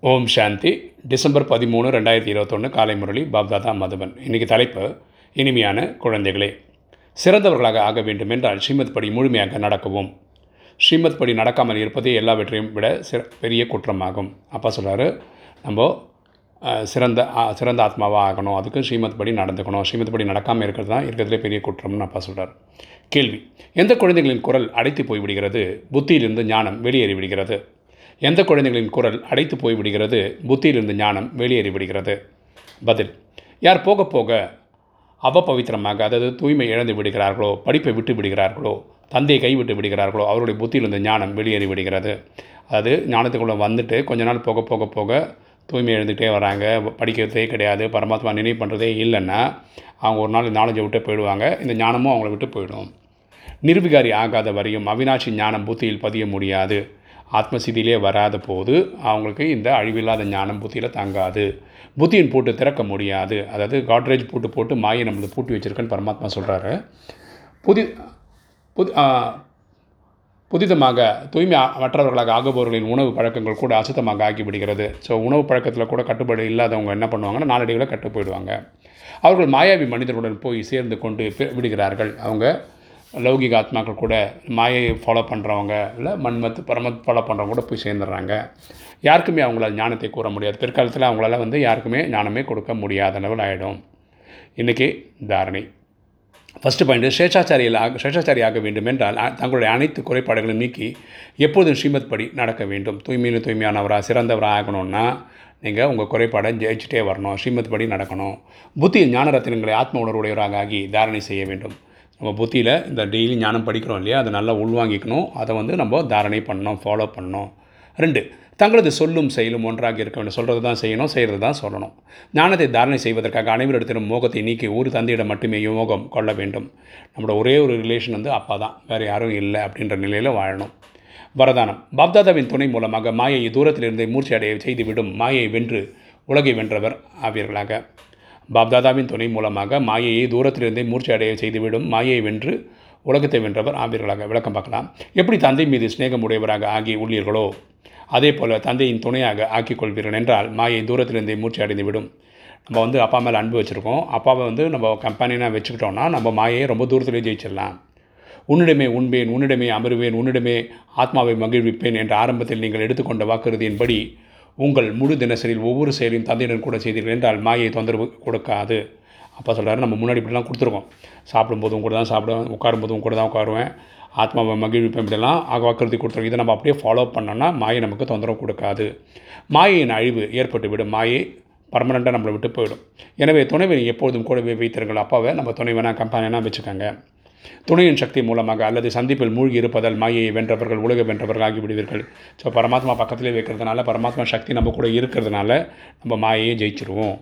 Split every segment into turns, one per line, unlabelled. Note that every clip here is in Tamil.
ஓம் சாந்தி. டிசம்பர் பதிமூணு ரெண்டாயிரத்தி இருபத்தொன்று காலை முரளி பாப்தாதா மதுபன். இன்றைக்கி தலைப்பு இனிமையான குழந்தைகளே. சிறந்தவர்களாக ஆக வேண்டும் என்றால் ஸ்ரீமத் படி முழுமையாக நடக்கவும். ஸ்ரீமத் படி நடக்காமல் இருப்பதே எல்லாவற்றையும் விட சிற பெரிய குற்றமாகும். அப்பா சொல்கிறாரு நம்ம சிறந்த சிறந்த ஆத்மாவாக ஆகணும். அதுக்கு ஸ்ரீமத் படி நடந்துக்கணும். ஸ்ரீமத் படி நடக்காமல் இருக்கிறது தான் இருக்கிறதுலே பெரிய குற்றம்னு அப்பா சொல்கிறார் கேள்வி எந்த குழந்தைகளின் குரல் அடைத்து போய்விடுகிறது? புத்தியிலிருந்து ஞானம் வெளியேறி விடுகிறது எந்த குழந்தைகளின் குரல் அடைத்து போய்விடுகிறது? புத்தியிலிருந்து ஞானம் வெளியேறி விடுகிறது பதில் யார் போக போக அவபவித்திரமாக அதாவது தூய்மை இழந்து விடுகிறார்களோ படிப்பை விட்டு விடுகிறார்களோ தந்தையை கைவிட்டு விடுகிறார்களோ அவருடைய புத்தியிலிருந்து ஞானம் வெளியேறி விடுகிறது அதாவது ஞானத்துக்குள்ளே வந்துட்டு கொஞ்ச நாள் போக போக போக தூய்மை எழுந்துகிட்டே வராங்க. படிக்கிறதே கிடையாது. பரமாத்மா நினைவு பண்ணுறதே இல்லைன்னா அவங்க ஒரு நாள் நாலேஜை விட்டு போயிடுவாங்க. இந்த ஞானமும் அவங்கள விட்டு போயிடும். நிர்விகாரி ஆகாத வரையும் அவினாஷி ஞானம் புத்தியில் பதிய முடியாது. ஆத்மசிதியிலே வராத போது அவங்களுக்கு இந்த அழிவில்லாத ஞானம் புத்தியில் தங்காது. புத்தியின் பூட்டு திறக்க முடியாது. அதாவது காட்ரேஜ் பூட்டு போட்டு மாயை நம்மளுக்கு பூட்டி வச்சுருக்கேன்னு பரமாத்மா சொல்கிறாரு புதி புது புதிதமாக தூய்மை மற்றவர்களாக ஆகுபவர்களின் உணவு பழக்கங்கள் கூட அசுத்தமாக ஆகிவிடுகிறது ஸோ உணவு பழக்கத்தில் கூட கட்டுப்பாடு இல்லாதவங்க என்ன பண்ணுவாங்கன்னா நாளடைவில் கட்டு போயிடுவாங்க. அவர்கள் மாயாவி மனிதர்களுடன் போய் சேர்ந்து கொண்டு விடுகிறார்கள். அவங்க லௌகிக ஆத்மாக்கள் கூட மாயை ஃபாலோ பண்ணுறவங்க இல்லை மண்மத்து பரமத் ஃபாலோ பண்ணுறவங்க கூட போய் சேர்ந்துடுறாங்க. யாருக்குமே அவங்களால் ஞானத்தை கூற முடியாது. பிற்காலத்தில் அவங்களால வந்து யாருக்குமே ஞானமே கொடுக்க முடியாத லெவல் ஆகிடும் இன்றைக்கி தாரணை. ஃபஸ்ட்டு பாயிண்ட் சேஷாச்சாரியில் ஆக சேஷாச்சாரி ஆக வேண்டும் என்றால் தங்களுடைய அனைத்து குறைபாடுகளையும் நீக்கி எப்போதும் ஸ்ரீமத் படி நடக்க வேண்டும். தூய்மையிலும் தூய்மையானவராக சிறந்தவராக ஆகணும்னா நீங்கள் உங்கள் குறைபாடை ஜெயிச்சுட்டே வரணும். ஸ்ரீமத் படி நடக்கணும். புத்தியில் ஞான ரத்தினங்களை ஆத்ம உணர்வுடையவராக ஆகி தாரணை செய்ய வேண்டும். நம்ம புத்தியில் இந்த டெய்லி ஞானம் படிக்கிறோம் இல்லையா? அதை நல்லா உள்வாங்கிக்கணும். அதை வந்து நம்ம தாரணை பண்ணணும் ஃபாலோ பண்ணணும். ரெண்டு தங்களது சொல்லும் செயலும் ஒன்றாக இருக்க வேண்டும். சொல்கிறது தான் செய்யணும் செய்கிறது தான் சொல்லணும். ஞானத்தை தாரணை செய்வதற்காக அனைவரிடத்திலும் மோகத்தை நீக்கி ஒரு தந்தையிடம் மட்டுமே யோகம் கொள்ள வேண்டும். நம்மளோட ஒரே ஒரு ரிலேஷன் வந்து அப்பா தான். வேறு யாரும் இல்லை அப்படின்ற நிலையில் வாழணும். வரதானம் பாப்தாதாவின் துணை மூலமாக மாயை தூரத்திலிருந்தே மூர்ச்சி அடைய செய்துவிடும். மாயை வென்று உலகை வென்றவர் ஆவீர்களாக. பாப்தாதாவின் துணை மூலமாக மாயையை தூரத்திலிருந்தே மூர்ச்சி அடைய செய்துவிடும் மாயையை வென்று உலகத்தை வென்றவர் ஆவீர்களாக விளக்கம் பார்க்கலாம். எப்படி தந்தை மீது சிநேகம் உடையவராக ஆகி உள்ளீர்களோ அதே போல் தந்தையின் துணையாக ஆக்கிக் கொள்வீர்கள் என்றால் மாயை தூரத்திலிருந்தே மூர்ச்சி அடைந்து விடும் நம்ம வந்து அப்பா மேலே அன்பு வச்சுருக்கோம். அப்பாவை வந்து நம்ம கம்பெனினாக வச்சுக்கிட்டோம்னா நம்ம மாயை ரொம்ப தூரத்திலே ஜெயிச்சிடலாம். உன்னிடமே உண்பேன் உன்னிடமே அமருவேன் உன்னிடமே ஆத்மாவை மகிழ்விப்பேன் என்ற ஆரம்பத்தில் நீங்கள் எடுத்துக்கொண்ட வாக்குறுதியின்படி உங்கள் முழு தினசரியில் ஒவ்வொரு செயலையும் தந்தையுடன் கூட செய்தீர்கள் என்றால் மாயை தொந்தரவு கொடுக்காது. அப்பா சொல்கிறாரு நம்ம முன்னாடி இப்படிலாம் கொடுத்துருக்கோம். சாப்பிடும்போதும் கூட தான் சாப்பிடுவேன் உட்காரும்போதும் கூட தான் உட்காருவேன். ஆத்மாவை மகிழ்விப்பேன் இப்படிலாம் ஆக வாக்குறுதி கொடுத்துருக்கோம். இதை நம்ம அப்படியே ஃபாலோ பண்ணோன்னா மாயை நமக்கு தொந்தரவு கொடுக்காது. மாயையின் அழிவு ஏற்பட்டு விடும். மாயை பர்மனெண்ட்டாக நம்மளை விட்டு போயிடும். எனவே துணைவனை எப்பொழுதும் கூடவே வைத்திருங்கள். அப்பாவை நம்ம துணைவனாக கம்பெனியாக வச்சுக்கோங்க. துணையின் சக்தி மூலமாக அல்லது சந்திப்பில் மூழ்கி இருப்பதால் மாயையை வென்றவர்கள் உலக வென்றவர்கள் ஆகிவிடுவீர்கள். ஸோ பரமாத்மா பக்கத்திலே வைக்கிறதுனால பரமாத்மா சக்தி நம்ம கூட இருக்கிறதுனால நம்ம மாயையை ஜெயிச்சிருவோம்.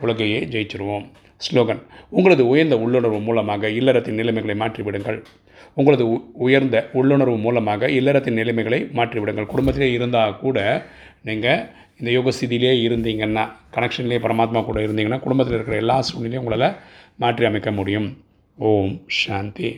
உலகையே ஜெயிச்சிருவோம். ஸ்லோகன் உங்களது உயர்ந்த உள்ளுணர்வு மூலமாக இல்லறத்தின் நிலைமைகளை மாற்றிவிடுங்கள். உங்களது உ- உயர்ந்த உள்ளுணர்வு மூலமாக இல்லறத்தின் நிலைமைகளை மாற்றிவிடுங்கள். குடும்பத்திலே இருந்தால் கூட நீங்கள் இந்த யோக இருந்தீங்கன்னா கனெக்ஷன்லேயே பரமாத்மா கூட இருந்தீங்கன்னா குடும்பத்தில் இருக்கிற எல்லா சூழ்நிலையும் உங்களால் மாற்றி அமைக்க முடியும். ஓம் சாந்தி